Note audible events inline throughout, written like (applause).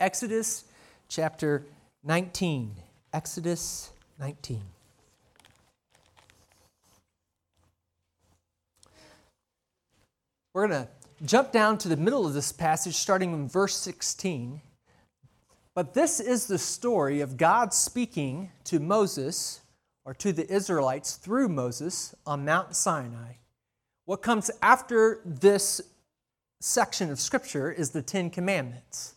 Exodus chapter 19. Exodus 19. We're going to jump down to the middle of this passage, starting in verse 16. But this is the story of God speaking to Moses, or to the Israelites through Moses on Mount Sinai. What comes after this section of Scripture is the Ten Commandments.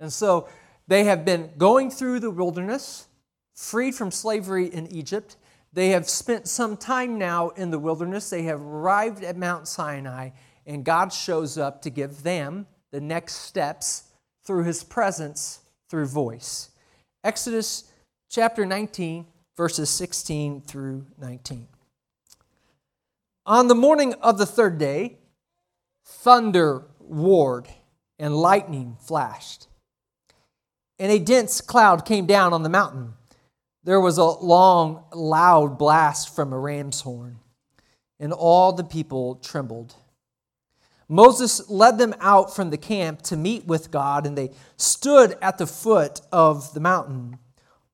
And so they have been going through the wilderness, freed from slavery in Egypt. They have spent some time now in the wilderness. They have arrived at Mount Sinai, and God shows up to give them the next steps through his presence, through voice. Exodus chapter 19, verses 16 through 19. On the morning of the third day, thunder roared and lightning flashed and a dense cloud came down on the mountain. There was a long, loud blast from a ram's horn, and all the people trembled. Moses led them out from the camp to meet with God, and they stood at the foot of the mountain.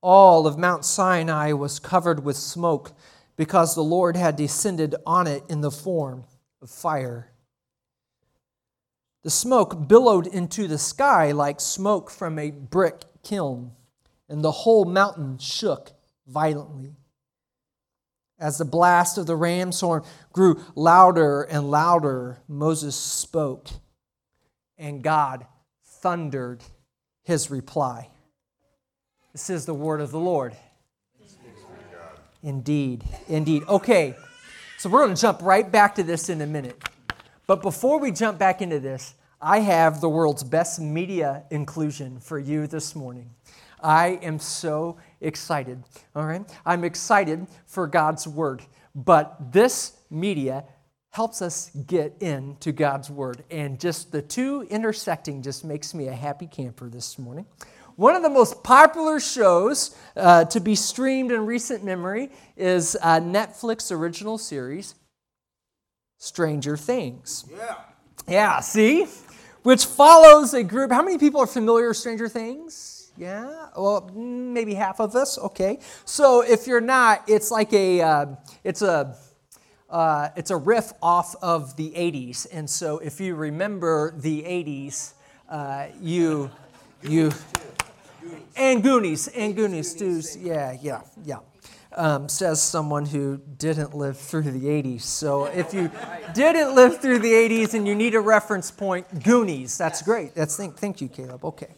All of Mount Sinai was covered with smoke because the Lord had descended on it in the form of fire. The smoke billowed into the sky like smoke from a brick kiln, and the whole mountain shook violently. As the blast of the ram's horn grew louder and louder, Moses spoke, and God thundered his reply. This is the word of the Lord. Indeed, indeed. Okay, so we're going to jump right back to this in a minute. But before we jump back into this, I have the world's best media inclusion for you this morning. I am so excited, all right? I'm excited for God's Word, but this media helps us get into God's Word. And just the two intersecting just makes me a happy camper this morning. One of the most popular shows uh, to be streamed in recent memory is a Netflix original series, Stranger Things. Yeah. Yeah, see? Which follows a group. How many people are familiar with Stranger Things? Yeah, well, maybe half of us. Okay, so if you're not, it's like a, uh, it's a, uh, it's a riff off of the '80s, and so if you remember the '80s, uh, you, you, and Goonies, and Goonies, too. Yeah, yeah, yeah um, says someone who didn't live through the 80s. So if you didn't live through the 80s and you need a reference point, Goonies. That's great. That's thank, thank you, Caleb. Okay.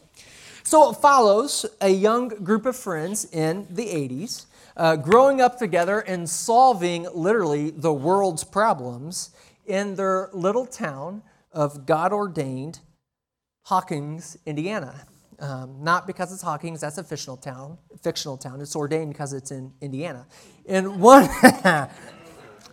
So it follows a young group of friends in the 80s uh, growing up together and solving literally the world's problems in their little town of God ordained Hawkins, Indiana. Um, not because it's Hawkins, that's a fictional town. Fictional town. It's ordained because it's in Indiana. In one, (laughs)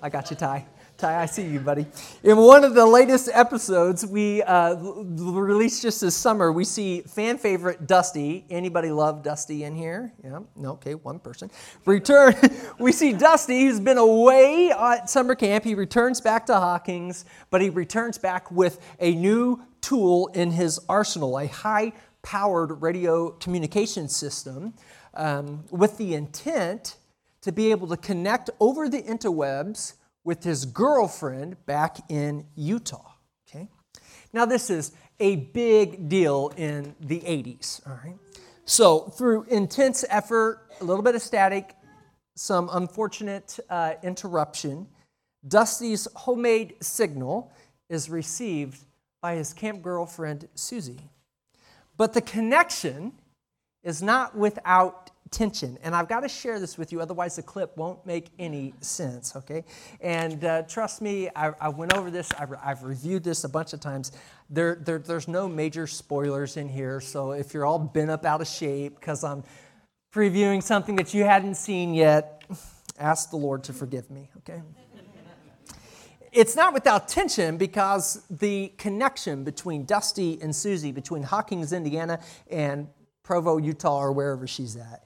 I got you, Ty. Ty, I see you, buddy. In one of the latest episodes we uh, released just this summer, we see fan favorite Dusty. Anybody love Dusty in here? Yeah, no, okay, one person. Return. (laughs) we see Dusty, who's been away at summer camp. He returns back to Hawkins, but he returns back with a new tool in his arsenal, a high powered radio communication system um, with the intent to be able to connect over the interwebs with his girlfriend back in Utah. Okay? Now, this is a big deal in the 80s. All right? So, through intense effort, a little bit of static, some unfortunate uh, interruption, Dusty's homemade signal is received by his camp girlfriend, Susie. But the connection is not without tension. And I've got to share this with you, otherwise, the clip won't make any sense, okay? And uh, trust me, I, I, went over this, I've, I've, reviewed this a bunch of times. There, there, there's no major spoilers in here, so if you're all bent up out of shape because I'm previewing something that you hadn't seen yet, ask the Lord to forgive me, okay? It's not without tension because the connection between Dusty and Susie, between Hawkins, Indiana, and Provo, Utah, or wherever she's at,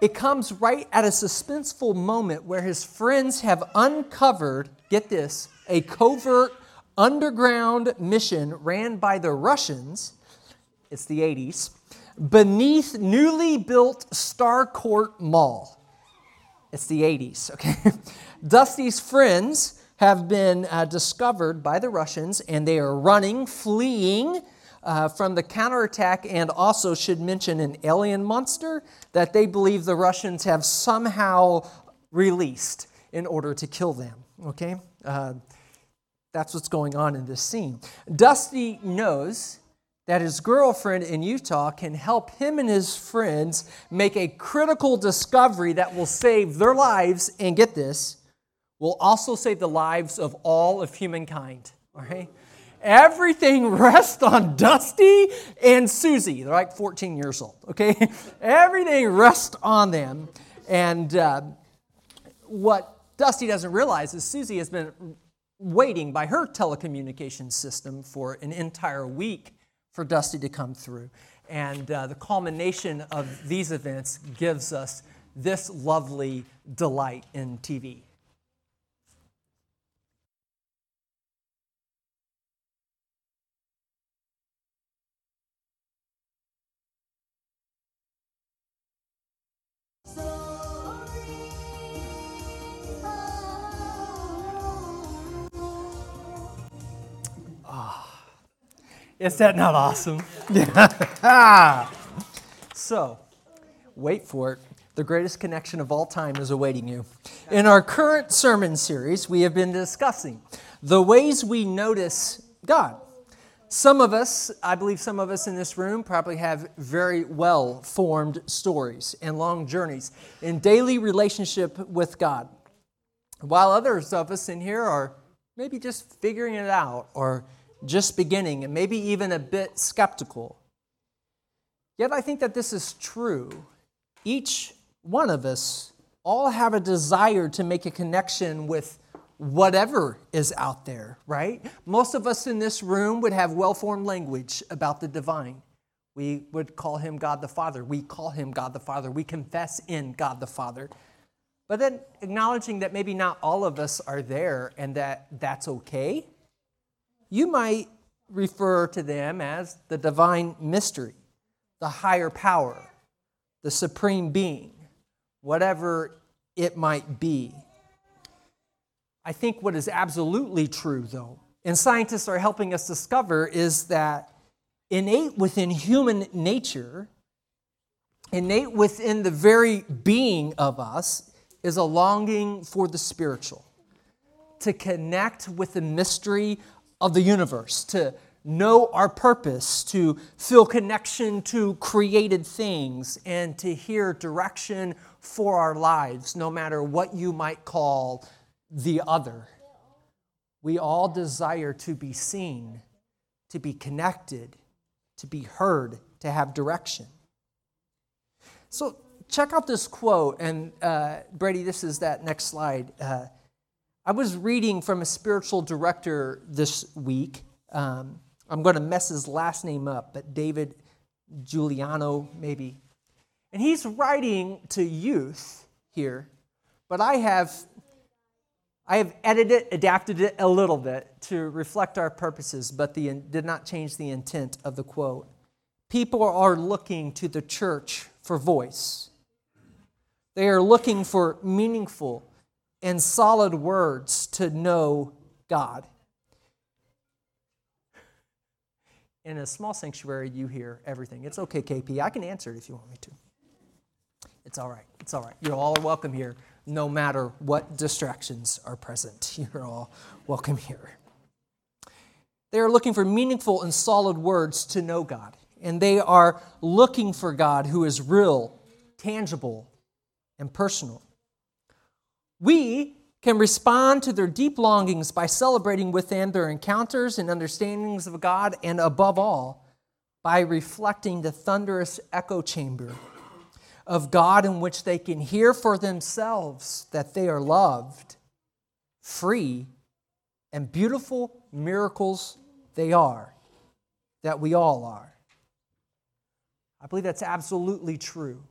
it comes right at a suspenseful moment where his friends have uncovered, get this, a covert underground mission ran by the Russians it's the 80s, beneath newly built Starcourt Mall. It's the 80s, okay? (laughs) Dusty's friends have been uh, discovered by the Russians and they are running, fleeing uh, from the counterattack, and also should mention an alien monster that they believe the Russians have somehow released in order to kill them, okay? Uh, that's what's going on in this scene. Dusty knows that his girlfriend in Utah can help him and his friends make a critical discovery that will save their lives and get this, will also save the lives of all of humankind. All right? Everything (laughs) rests on Dusty and Susie. They're like 14 years old, okay? (laughs) Everything rests on them. And uh, what Dusty doesn't realize is Susie has been waiting by her telecommunications system for an entire week for Dusty to come through. And uh, the culmination of these events gives us this lovely delight in TV. Is that not awesome? (laughs) so, wait for it. The greatest connection of all time is awaiting you. In our current sermon series, we have been discussing the ways we notice God. Some of us, I believe some of us in this room, probably have very well formed stories and long journeys in daily relationship with God. While others of us in here are maybe just figuring it out or just beginning and maybe even a bit skeptical. Yet I think that this is true. Each one of us all have a desire to make a connection with whatever is out there, right? Most of us in this room would have well formed language about the divine. We would call him God the Father. We call him God the Father. We confess in God the Father. But then acknowledging that maybe not all of us are there and that that's okay you might refer to them as the divine mystery, the higher power, the supreme being, whatever it might be. I think what is absolutely true, though, and scientists are helping us discover, is that innate within human nature, innate within the very being of us, is a longing for the spiritual, to connect with the mystery of the universe, to know our purpose, to feel connection to created things, and to hear direction for our lives, no matter what you might call the other. We all desire to be seen, to be connected, to be heard, to have direction. So, check out this quote, and uh, Brady, this is that next slide. Uh, I was reading from a spiritual director this week. Um, I'm going to mess his last name up, but David Giuliano, maybe. And he's writing to youth here, but I have, I have edited it, adapted it a little bit to reflect our purposes, but the, did not change the intent of the quote. People are looking to the church for voice. They are looking for meaningful, and solid words to know God. In a small sanctuary, you hear everything. It's okay, KP. I can answer it if you want me to. It's all right. It's all right. You're all welcome here, no matter what distractions are present. (laughs) You're all welcome here. They are looking for meaningful and solid words to know God, and they are looking for God who is real, tangible, and personal. We can respond to their deep longings by celebrating with them their encounters and understandings of God, and above all, by reflecting the thunderous echo chamber of God in which they can hear for themselves that they are loved, free, and beautiful miracles they are, that we all are. I believe that's absolutely true.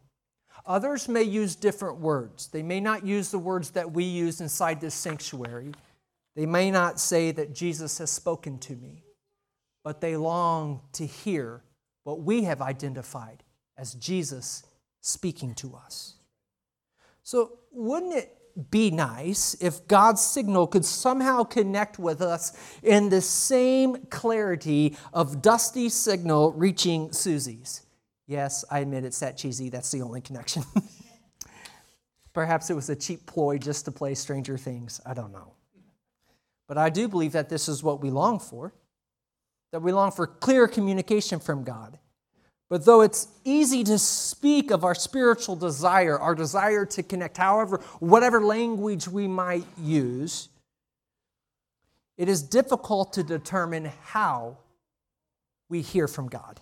Others may use different words. They may not use the words that we use inside this sanctuary. They may not say that Jesus has spoken to me, but they long to hear what we have identified as Jesus speaking to us. So, wouldn't it be nice if God's signal could somehow connect with us in the same clarity of Dusty's signal reaching Susie's? Yes, I admit it's that cheesy. That's the only connection. (laughs) Perhaps it was a cheap ploy just to play Stranger Things. I don't know. But I do believe that this is what we long for that we long for clear communication from God. But though it's easy to speak of our spiritual desire, our desire to connect, however, whatever language we might use, it is difficult to determine how we hear from God.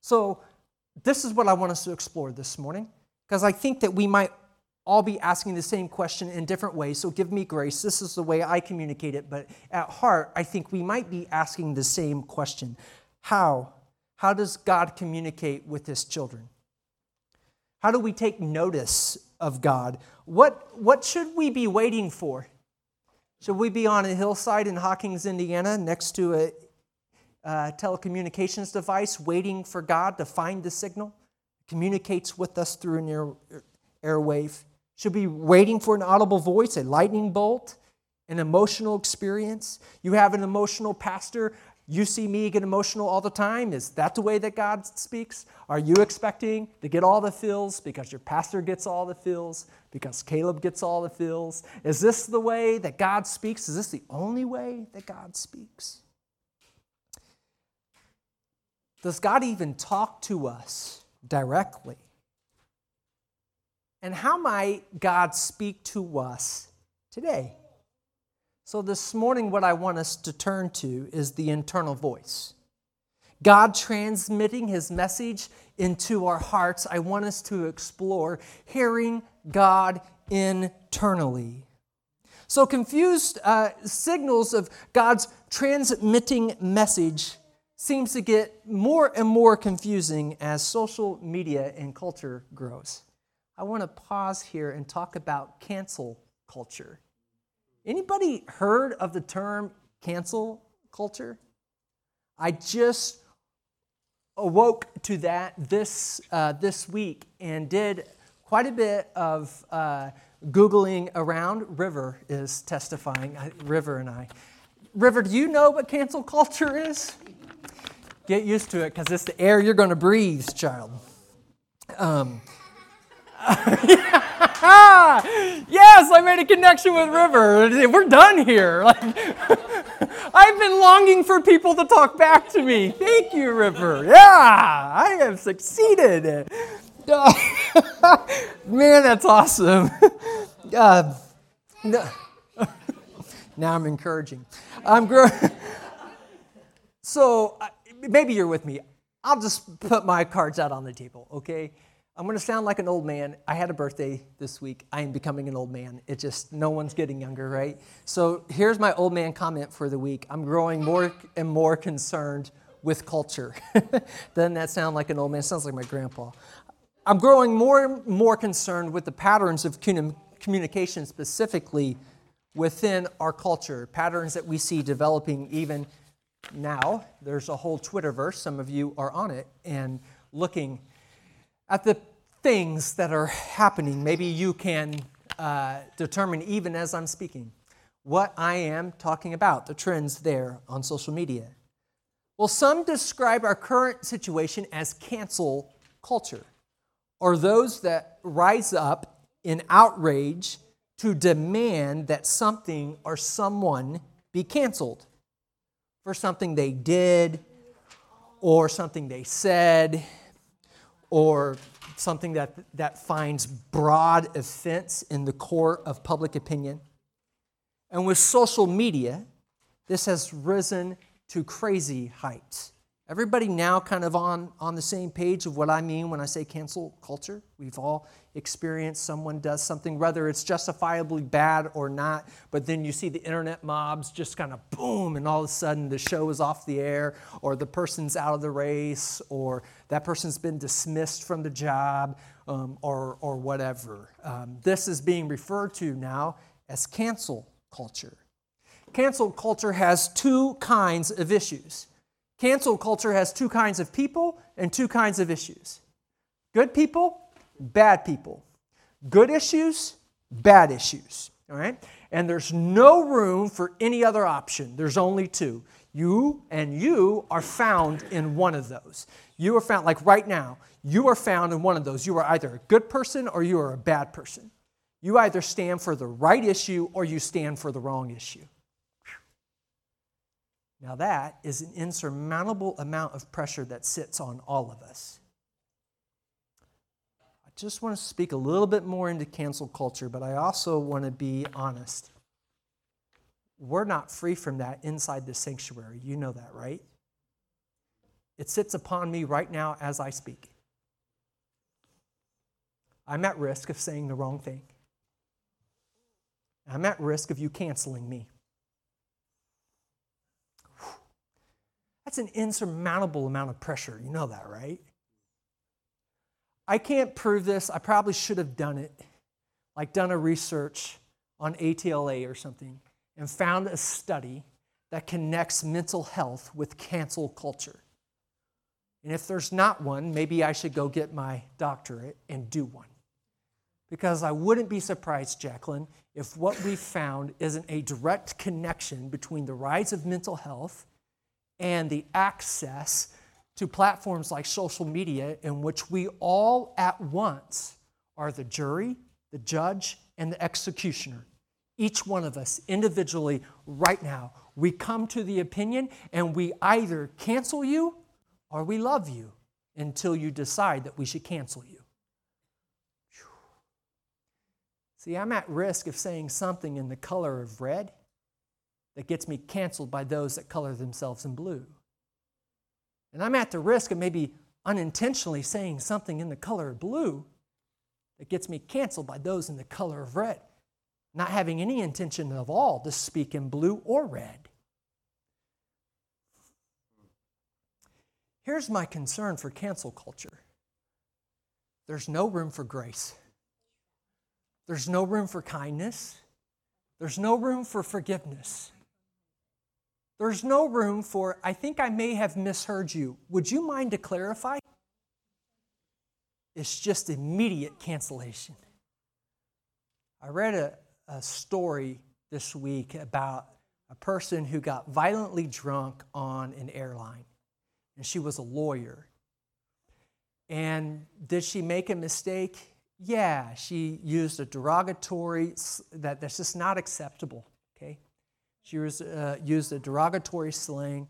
So, this is what I want us to explore this morning, because I think that we might all be asking the same question in different ways. So give me grace. This is the way I communicate it. But at heart, I think we might be asking the same question How? How does God communicate with his children? How do we take notice of God? What, what should we be waiting for? Should we be on a hillside in Hawkins, Indiana, next to a, a telecommunications device, waiting for God to find the signal? Communicates with us through an air, airwave should be waiting for an audible voice, a lightning bolt, an emotional experience. You have an emotional pastor. You see me get emotional all the time. Is that the way that God speaks? Are you expecting to get all the fills because your pastor gets all the fills, because Caleb gets all the fills? Is this the way that God speaks? Is this the only way that God speaks? Does God even talk to us directly? And how might God speak to us today? So, this morning, what I want us to turn to is the internal voice. God transmitting his message into our hearts. I want us to explore hearing God internally. So, confused uh, signals of God's transmitting message seems to get more and more confusing as social media and culture grows. I want to pause here and talk about cancel culture. Anybody heard of the term cancel culture? I just awoke to that this, uh, this week and did quite a bit of uh, Googling around. River is testifying, River and I. River, do you know what cancel culture is? Get used to it because it's the air you're going to breathe, child. Um, (laughs) yes, I made a connection with River. We're done here. (laughs) (laughs) I've been longing for people to talk back to me. Thank you, River. Yeah, I have succeeded. Man, that's awesome. Uh, no. now I'm encouraging. I'm growing. so maybe you're with me. I'll just put my cards out on the table, okay? I'm going to sound like an old man. I had a birthday this week. I am becoming an old man. It just, no one's getting younger, right? So here's my old man comment for the week. I'm growing more and more concerned with culture. (laughs) Doesn't that sound like an old man? It sounds like my grandpa. I'm growing more and more concerned with the patterns of communication, specifically within our culture, patterns that we see developing even now. There's a whole Twitterverse. Some of you are on it and looking at the things that are happening. Maybe you can uh, determine, even as I'm speaking, what I am talking about, the trends there on social media. Well, some describe our current situation as cancel culture, or those that rise up in outrage to demand that something or someone be canceled for something they did or something they said or something that, that finds broad offense in the core of public opinion. And with social media, this has risen to crazy heights. Everybody now kind of on, on the same page of what I mean when I say cancel culture. We've all experienced someone does something, whether it's justifiably bad or not, but then you see the internet mobs just kind of boom, and all of a sudden the show is off the air, or the person's out of the race, or that person's been dismissed from the job, um, or, or whatever. Um, this is being referred to now as cancel culture. Cancel culture has two kinds of issues Cancel culture has two kinds of people and two kinds of issues good people, bad people. Good issues, bad issues. All right? And there's no room for any other option. There's only two. You and you are found in one of those. You are found, like right now, you are found in one of those. You are either a good person or you are a bad person. You either stand for the right issue or you stand for the wrong issue. Now, that is an insurmountable amount of pressure that sits on all of us. I just want to speak a little bit more into cancel culture, but I also want to be honest. We're not free from that inside the sanctuary. You know that, right? It sits upon me right now as I speak. I'm at risk of saying the wrong thing. I'm at risk of you canceling me. That's an insurmountable amount of pressure. You know that, right? I can't prove this. I probably should have done it, like done a research on ATLA or something, and found a study that connects mental health with cancel culture. And if there's not one, maybe I should go get my doctorate and do one. Because I wouldn't be surprised, Jacqueline, if what we found isn't a direct connection between the rise of mental health and the access to platforms like social media, in which we all at once are the jury, the judge, and the executioner. Each one of us individually, right now, we come to the opinion and we either cancel you or we love you until you decide that we should cancel you. See, I'm at risk of saying something in the color of red that gets me canceled by those that color themselves in blue. And I'm at the risk of maybe unintentionally saying something in the color of blue that gets me canceled by those in the color of red, not having any intention of all to speak in blue or red. Here's my concern for cancel culture there's no room for grace. There's no room for kindness. There's no room for forgiveness. There's no room for, I think I may have misheard you. Would you mind to clarify? It's just immediate cancellation. I read a, a story this week about a person who got violently drunk on an airline, and she was a lawyer. And did she make a mistake? yeah, she used a derogatory, that, that's just not acceptable? She was, uh, used a derogatory slang.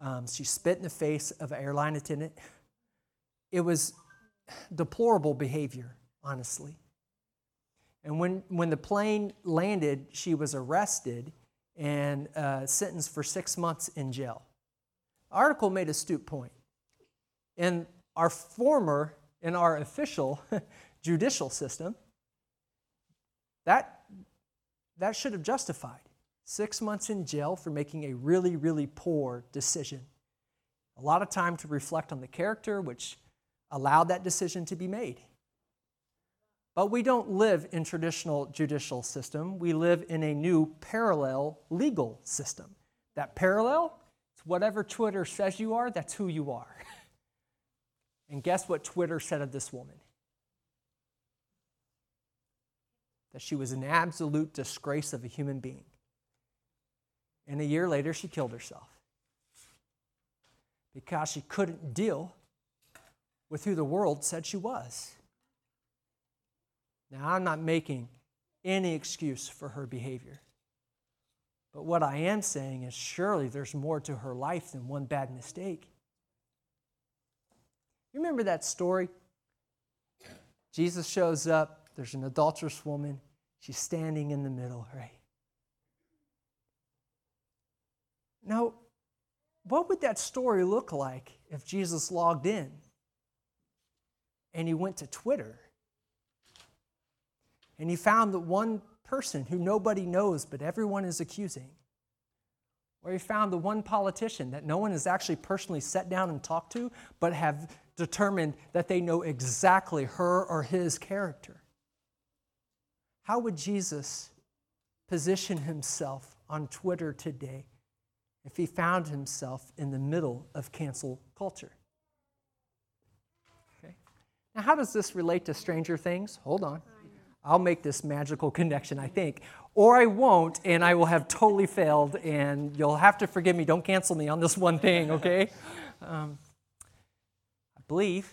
Um, she spit in the face of an airline attendant. It was deplorable behavior, honestly. And when, when the plane landed, she was arrested and uh, sentenced for six months in jail. The article made a astute point. In our former, in our official (laughs) judicial system, that, that should have justified six months in jail for making a really, really poor decision. A lot of time to reflect on the character which allowed that decision to be made. But we don't live in traditional judicial system. We live in a new parallel legal system. That parallel, it's whatever Twitter says you are, that's who you are. (laughs) and guess what Twitter said of this woman? that she was an absolute disgrace of a human being. And a year later, she killed herself because she couldn't deal with who the world said she was. Now, I'm not making any excuse for her behavior. But what I am saying is surely there's more to her life than one bad mistake. You remember that story? Jesus shows up there's an adulterous woman. She's standing in the middle, right? Now, what would that story look like if Jesus logged in and he went to Twitter and he found that one person who nobody knows but everyone is accusing? Or he found the one politician that no one has actually personally sat down and talked to, but have determined that they know exactly her or his character. How would Jesus position himself on Twitter today if he found himself in the middle of cancel culture? Okay. Now, how does this relate to Stranger Things? Hold on. I'll make this magical connection, I think. Or I won't, and I will have totally failed, and you'll have to forgive me. Don't cancel me on this one thing, okay? (laughs) Um, I believe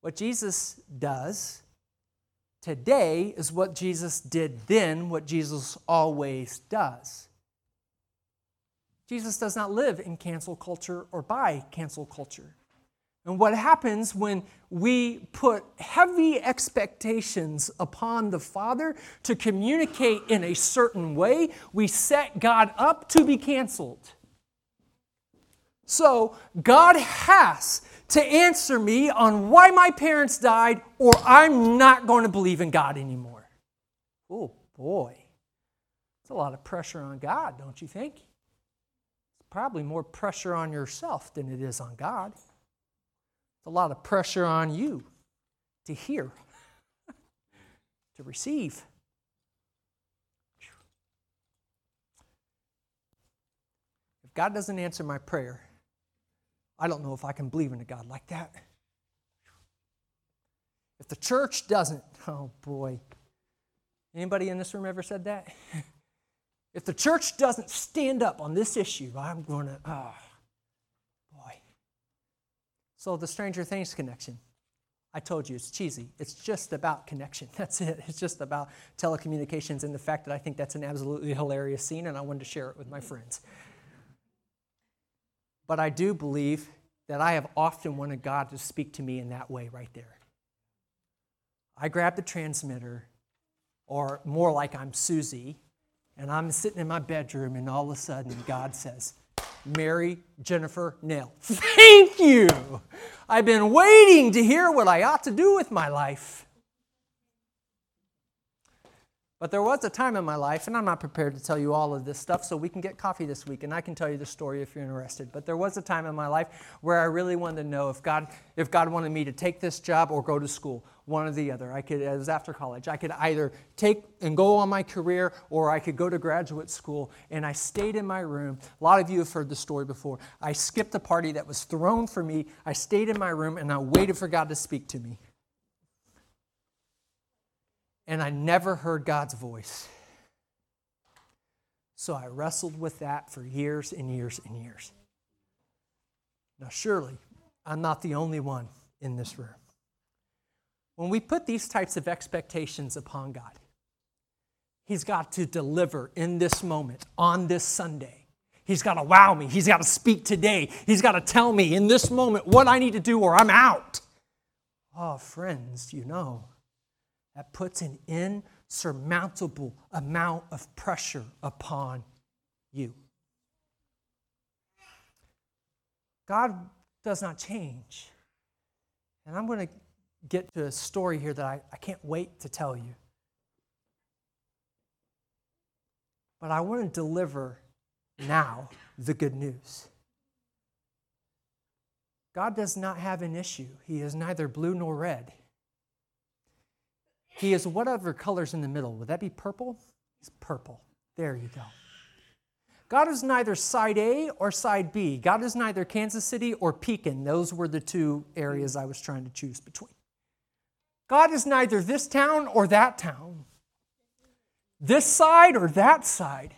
what Jesus does today is what Jesus did then, what Jesus always does. Jesus does not live in cancel culture or by cancel culture. And what happens when we put heavy expectations upon the Father to communicate in a certain way, we set God up to be canceled. So, God has to answer me on why my parents died, or I'm not going to believe in God anymore. Oh boy, it's a lot of pressure on God, don't you think? Probably more pressure on yourself than it is on God. It's a lot of pressure on you to hear, (laughs) to receive. If God doesn't answer my prayer, I don't know if I can believe in a God like that. If the church doesn't, oh boy. Anybody in this room ever said that? (laughs) if the church doesn't stand up on this issue, I'm going to, oh ah, boy. So the Stranger Things connection. I told you it's cheesy. It's just about connection. (laughs) That's it. It's just about telecommunications and the fact that I think that's an absolutely hilarious scene and I wanted to share it with my friends. But I do believe that I have often wanted God to speak to me in that way right there. I grab the transmitter, or more like I'm Susie, and I'm sitting in my bedroom, and all of a sudden God says, Mary Jennifer Nail. Thank you! I've been waiting to hear what I ought to do with my life. But there was a time in my life, and I'm not prepared to tell you all of this stuff, so we can get coffee this week, and I can tell you the story if you're interested. But there was a time in my life where I really wanted to know if God, if God wanted me to take this job or go to school, one or the other. I could, it was after college. I could either take and go on my career, or I could go to graduate school. And I stayed in my room. A lot of you have heard the story before. I skipped a party that was thrown for me. I stayed in my room, and I waited for God to speak to me and I never heard God's voice. So I wrestled with that for years and years and years. Now, surely, I'm not the only one in this room. When we put these types of expectations upon God, He's got to deliver in this moment, on this Sunday. He's got to wow me. He's got to speak today. He's got to tell me in this moment what I need to do or I'm out. Oh, friends, you know that puts an insurmountable amount of pressure upon you. God does not change. And I'm going to get to a story here that I, I can't wait to tell you. But I want to deliver now the good news. God does not have an issue. He is neither blue nor red. He is whatever color's in the middle. Would that be purple? He's purple. There you go. God is neither side A or side B. God is neither Kansas City or Pekin. Those were the two areas I was trying to choose between. God is neither this town or that town, this side or that side.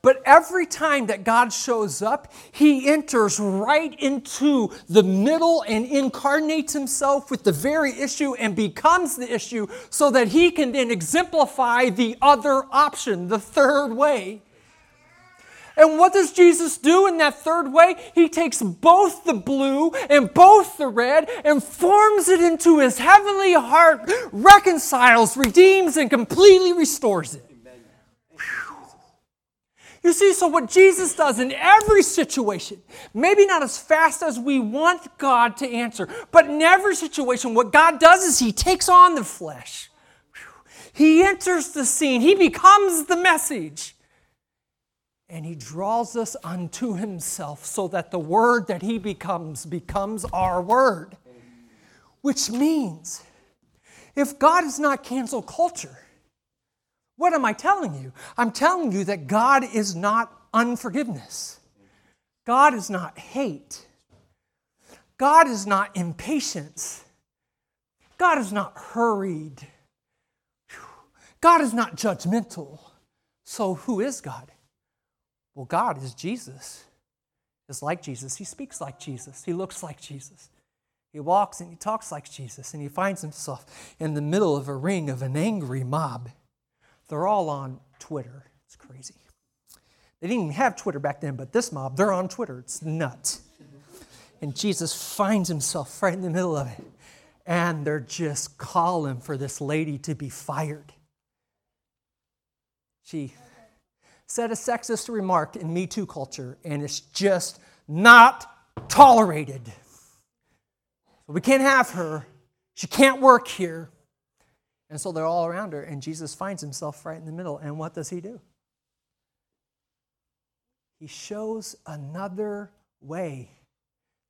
But every time that God shows up, he enters right into the middle and incarnates himself with the very issue and becomes the issue so that he can then exemplify the other option, the third way. And what does Jesus do in that third way? He takes both the blue and both the red and forms it into his heavenly heart, reconciles, redeems, and completely restores it. You see, so what Jesus does in every situation, maybe not as fast as we want God to answer, but in every situation, what God does is He takes on the flesh. He enters the scene, He becomes the message. And He draws us unto Himself so that the word that He becomes becomes our word. Which means, if God is not cancel culture, what am I telling you? I'm telling you that God is not unforgiveness. God is not hate. God is not impatience. God is not hurried. God is not judgmental. So, who is God? Well, God is Jesus, is like Jesus. He speaks like Jesus, he looks like Jesus. He walks and he talks like Jesus, and he finds himself in the middle of a ring of an angry mob. They're all on Twitter. It's crazy. They didn't even have Twitter back then, but this mob, they're on Twitter. It's nuts. And Jesus finds himself right in the middle of it. And they're just calling for this lady to be fired. She said a sexist remark in Me Too culture, and it's just not tolerated. We can't have her. She can't work here. And so they're all around her, and Jesus finds himself right in the middle. And what does he do? He shows another way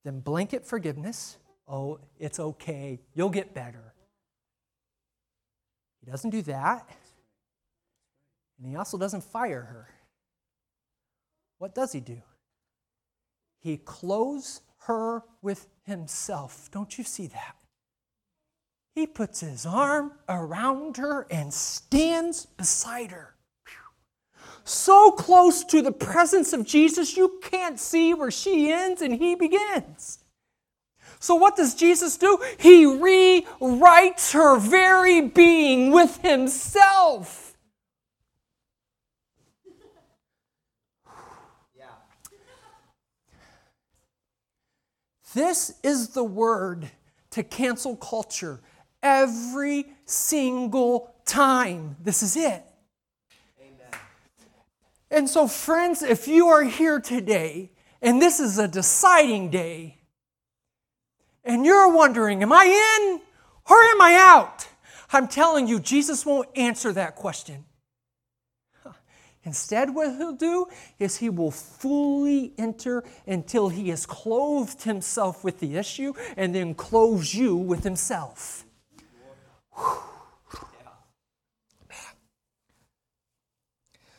than blanket forgiveness. Oh, it's okay. You'll get better. He doesn't do that. And he also doesn't fire her. What does he do? He clothes her with himself. Don't you see that? He puts his arm around her and stands beside her. So close to the presence of Jesus, you can't see where she ends and he begins. So, what does Jesus do? He rewrites her very being with himself. This is the word to cancel culture every single time. This is it. Amen. And so, friends, if you are here today and this is a deciding day, and you're wondering, am I in or am I out? I'm telling you, Jesus won't answer that question. Instead, what he'll do is he will fully enter until he has clothed himself with the issue and then clothes you with himself.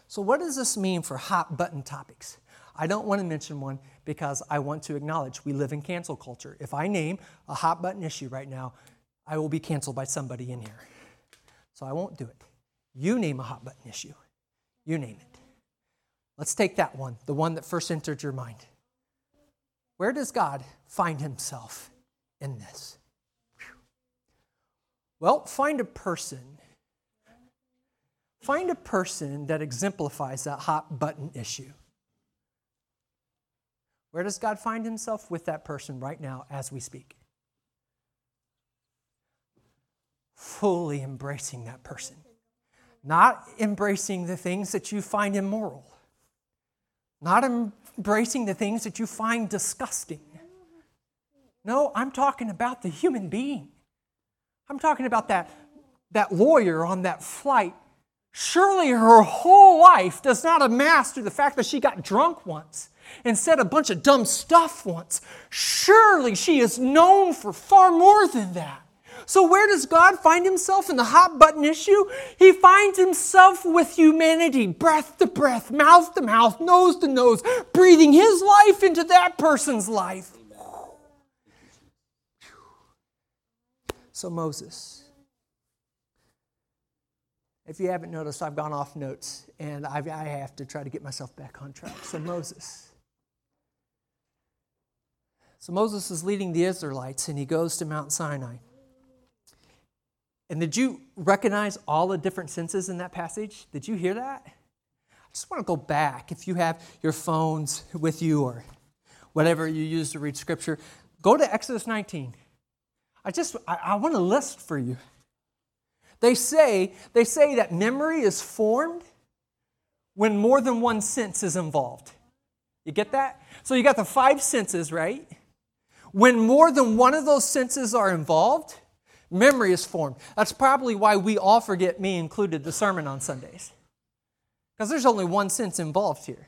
So, what does this mean for hot button topics? I don't want to mention one because I want to acknowledge we live in cancel culture. If I name a hot button issue right now, I will be canceled by somebody in here. So I won't do it. You name a hot button issue. You name it. Let's take that one, the one that first entered your mind. Where does God find himself in this? Well, find a person. Find a person that exemplifies that hot button issue. Where does God find himself with that person right now as we speak? Fully embracing that person not embracing the things that you find immoral, not embracing the things that you find disgusting. No, I'm talking about the human being. I'm talking about that, that lawyer on that flight. Surely her whole life does not amass to the fact that she got drunk once and said a bunch of dumb stuff once. Surely she is known for far more than that. So, where does God find himself in the hot button issue? He finds himself with humanity, breath to breath, mouth to mouth, nose to nose, breathing his life into that person's life. So, Moses. If you haven't noticed, I've gone off notes and I've, I have to try to get myself back on track. So, Moses. So, Moses is leading the Israelites and he goes to Mount Sinai. And did you recognize all the different senses in that passage? Did you hear that? I just want to go back. If you have your phones with you or whatever you use to read scripture, go to Exodus 19. I just I, I want to list for you. They say they say that memory is formed when more than one sense is involved. You get that? So you got the five senses, right? When more than one of those senses are involved, Memory is formed. That's probably why we all forget, me included, the sermon on Sundays. Because there's only one sense involved here.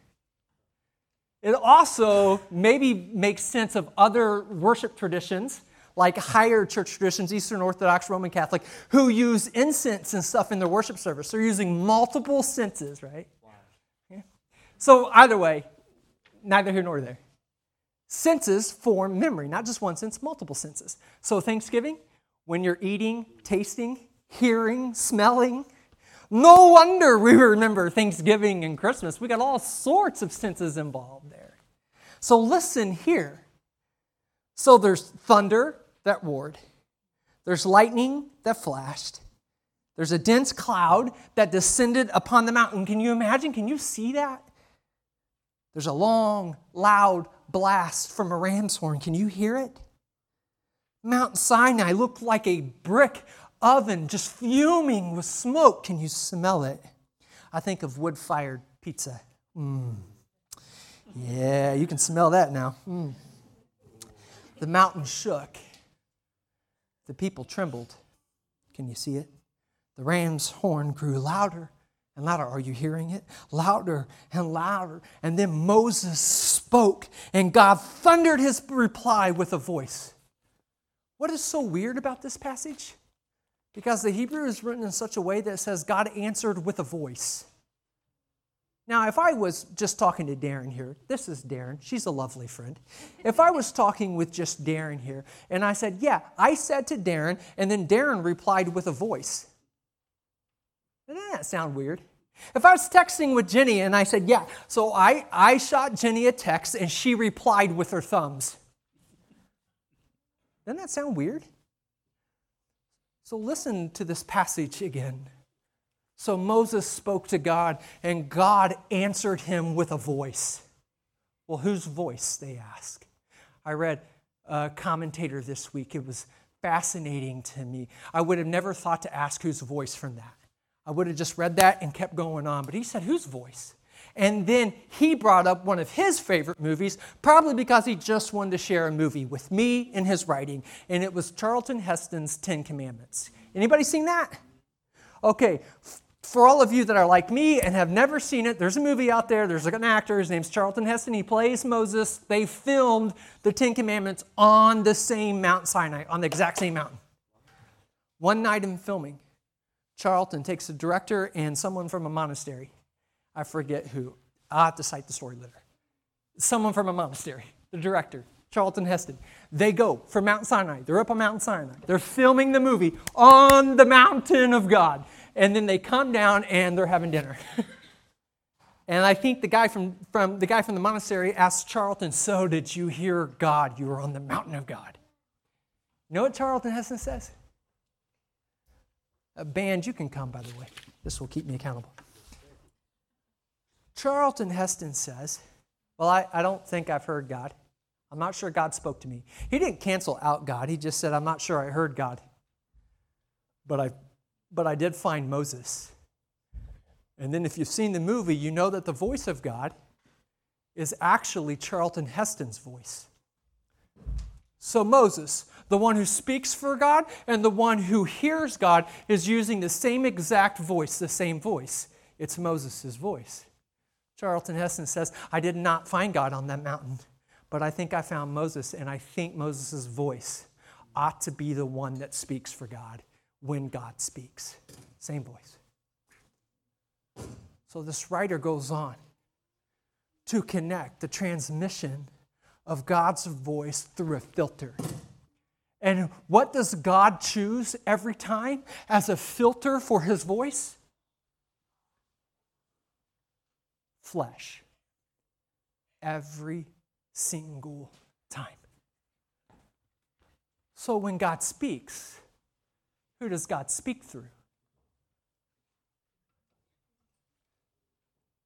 It also maybe makes sense of other worship traditions, like higher church traditions, Eastern Orthodox, Roman Catholic, who use incense and stuff in their worship service. They're using multiple senses, right? Wow. Yeah. So, either way, neither here nor there. Senses form memory, not just one sense, multiple senses. So, Thanksgiving, when you're eating, tasting, hearing, smelling, no wonder we remember Thanksgiving and Christmas. We got all sorts of senses involved there. So listen here. So there's thunder that roared, there's lightning that flashed, there's a dense cloud that descended upon the mountain. Can you imagine? Can you see that? There's a long, loud blast from a ram's horn. Can you hear it? Mount Sinai looked like a brick oven just fuming with smoke. Can you smell it? I think of wood fired pizza. Mm. Yeah, you can smell that now. Mm. The mountain shook. The people trembled. Can you see it? The ram's horn grew louder and louder. Are you hearing it? Louder and louder. And then Moses spoke, and God thundered his reply with a voice. What is so weird about this passage? Because the Hebrew is written in such a way that it says God answered with a voice. Now, if I was just talking to Darren here, this is Darren, she's a lovely friend. If I was talking with just Darren here, and I said, Yeah, I said to Darren, and then Darren replied with a voice, doesn't that sound weird? If I was texting with Jenny and I said, Yeah, so I, I shot Jenny a text and she replied with her thumbs, doesn't that sound weird? So listen to this passage again. So Moses spoke to God, and God answered him with a voice. Well, whose voice, they ask. I read a commentator this week. It was fascinating to me. I would have never thought to ask whose voice from that. I would have just read that and kept going on. But he said, whose voice? And then he brought up one of his favorite movies, probably because he just wanted to share a movie with me in his writing, and it was Charlton Heston's Ten Commandments. Anybody seen that? Okay, for all of you that are like me and have never seen it, there's a movie out there. There's an actor. His name's Charlton Heston. He plays Moses. They filmed the Ten Commandments on the same Mount Sinai, on the exact same mountain. One night in filming, Charlton takes a director and someone from a monastery I forget who. I'll have to cite the story later. Someone from a monastery, the director, Charlton Heston. They go from Mount Sinai. They're up on Mount Sinai. They're filming the movie on the mountain of God. And then they come down and they're having dinner. (laughs) and I think the guy from, from the guy from the monastery asked Charlton, So did you hear God? You were on the mountain of God. You know what Charlton Heston says? A band, you can come, by the way. This will keep me accountable. Charlton Heston says, Well, I, I don't think I've heard God. I'm not sure God spoke to me. He didn't cancel out God. He just said, I'm not sure I heard God. But I, but I did find Moses. And then if you've seen the movie, you know that the voice of God is actually Charlton Heston's voice. So Moses, the one who speaks for God and the one who hears God, is using the same exact voice, the same voice. It's Moses' voice. Charlton Heston says, I did not find God on that mountain, but I think I found Moses, and I think Moses' voice ought to be the one that speaks for God when God speaks. Same voice. So this writer goes on to connect the transmission of God's voice through a filter. And what does God choose every time as a filter for his voice? flesh every single time. So when God speaks, who does God speak through?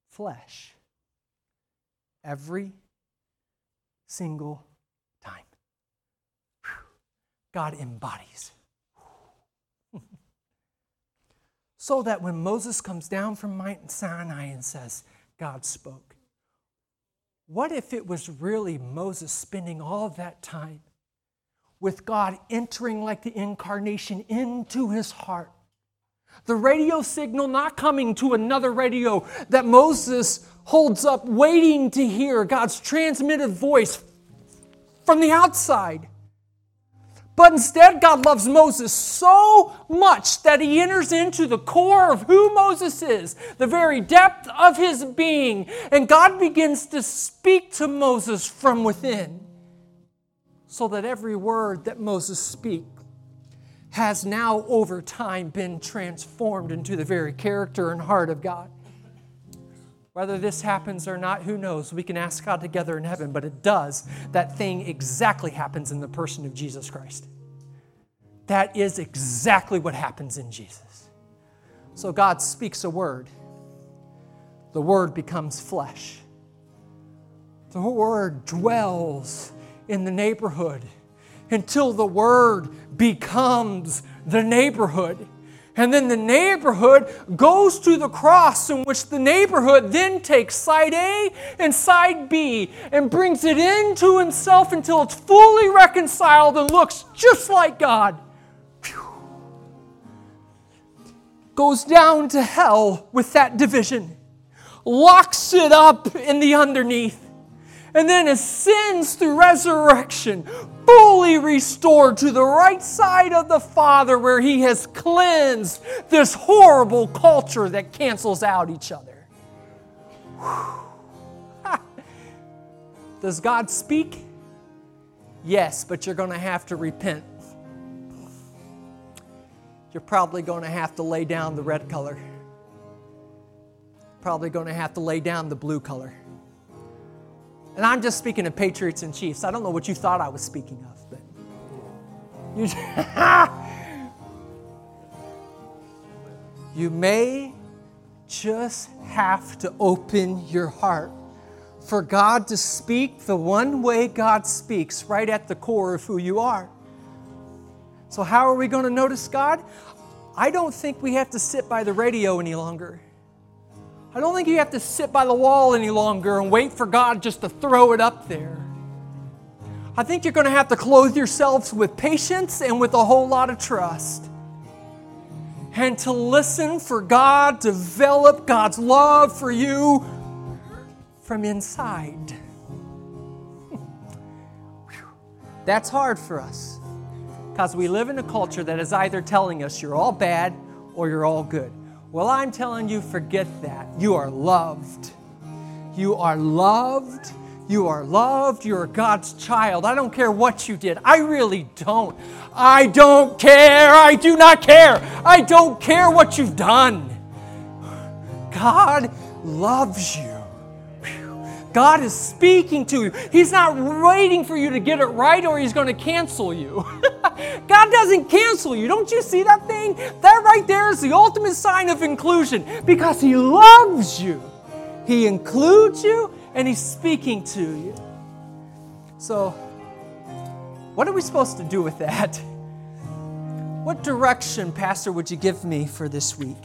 Flesh. Every single time. God embodies. (laughs) so that when Moses comes down from Mount Sinai and says, God spoke. What if it was really Moses spending all that time with God entering like the incarnation into his heart? The radio signal not coming to another radio that Moses holds up, waiting to hear God's transmitted voice from the outside. But instead, God loves Moses so much that he enters into the core of who Moses is, the very depth of his being. And God begins to speak to Moses from within. So that every word that Moses speak has now over time been transformed into the very character and heart of God. Whether this happens or not, who knows? We can ask God together in heaven, but it does. That thing exactly happens in the person of Jesus Christ. That is exactly what happens in Jesus. So God speaks a word, the word becomes flesh. The word dwells in the neighborhood until the word becomes the neighborhood. And then the neighborhood goes to the cross, in which the neighborhood then takes side A and side B and brings it into himself until it's fully reconciled and looks just like God. Goes down to hell with that division, locks it up in the underneath, and then ascends through resurrection, fully restored to the right side of the Father, where He has cleansed this horrible culture that cancels out each other. Does God speak? Yes, but you're going to have to repent. You're probably going to have to lay down the red color. Probably going to have to lay down the blue color. And I'm just speaking of Patriots and Chiefs. I don't know what you thought I was speaking of, but (laughs) you, you may just have to open your heart for God to speak the one way God speaks right at the core of who you are. So, how are we going to notice God? I don't think we have to sit by the radio any longer. I don't think you have to sit by the wall any longer and wait for God just to throw it up there. I think you're going to have to clothe yourselves with patience and with a whole lot of trust. And to listen for God, develop God's love for you from inside. (laughs) That's hard for us because we live in a culture that is either telling us you're all bad or you're all good. Well, I'm telling you, forget that. You are loved. You are loved. You are loved. You are God's child. I don't care what you did. I really don't. I don't care. I do not care. I don't care what you've done. God loves you. God is speaking to you. He's not waiting for you to get it right or He's going to cancel you. (laughs) God doesn't cancel you. Don't you see that thing? That right there is the ultimate sign of inclusion because He loves you. He includes you and He's speaking to you. So, what are we supposed to do with that? What direction, Pastor, would you give me for this week?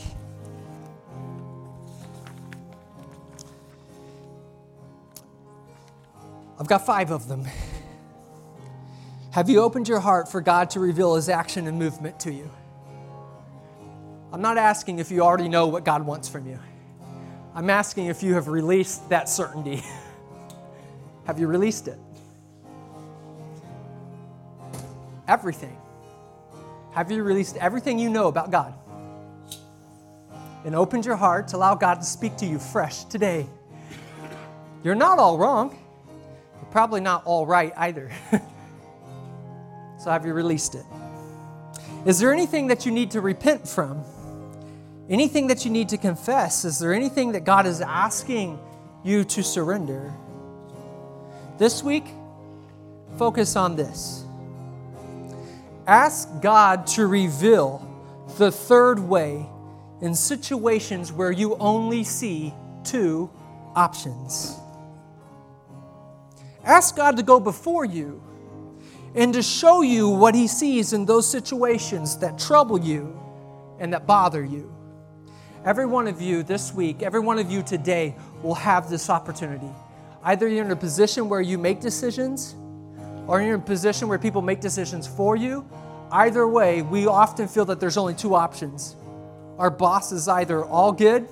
I've got five of them. Have you opened your heart for God to reveal His action and movement to you? I'm not asking if you already know what God wants from you. I'm asking if you have released that certainty. (laughs) have you released it? Everything. Have you released everything you know about God? And opened your heart to allow God to speak to you fresh today. You're not all wrong probably not all right either. (laughs) so have you released it? Is there anything that you need to repent from? Anything that you need to confess? Is there anything that God is asking you to surrender? This week, focus on this. Ask God to reveal the third way in situations where you only see two options. Ask God to go before you and to show you what He sees in those situations that trouble you and that bother you. Every one of you this week, every one of you today will have this opportunity. Either you're in a position where you make decisions, or you're in a position where people make decisions for you. Either way, we often feel that there's only two options. Our boss is either all good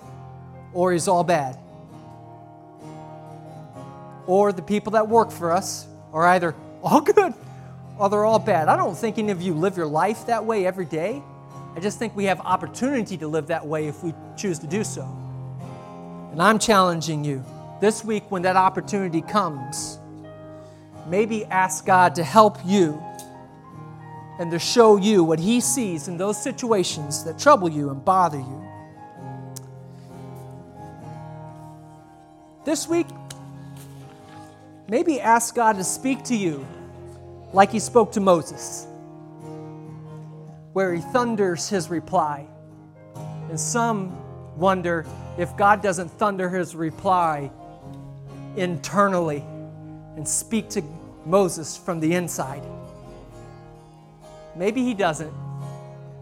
or he's all bad or the people that work for us are either all (laughs) good or they're all bad. I don't think any of you live your life that way every day. I just think we have opportunity to live that way if we choose to do so. And I'm challenging you this week when that opportunity comes, maybe ask God to help you and to show you what He sees in those situations that trouble you and bother you. This week, maybe ask God to speak to you like He spoke to Moses, where He thunders His reply. And some wonder if God doesn't thunder His reply internally and speak to Moses from the inside. Maybe he doesn't,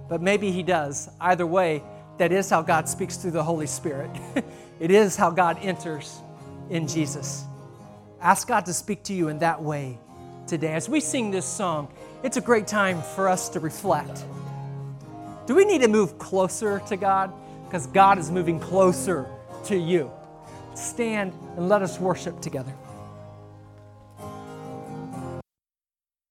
but maybe he does. Either way, that is how God speaks through the Holy Spirit. (laughs) it is how God enters in Jesus. Ask God to speak to you in that way today. As we sing this song, it's a great time for us to reflect. Do we need to move closer to God? Because God is moving closer to you. Stand and let us worship together.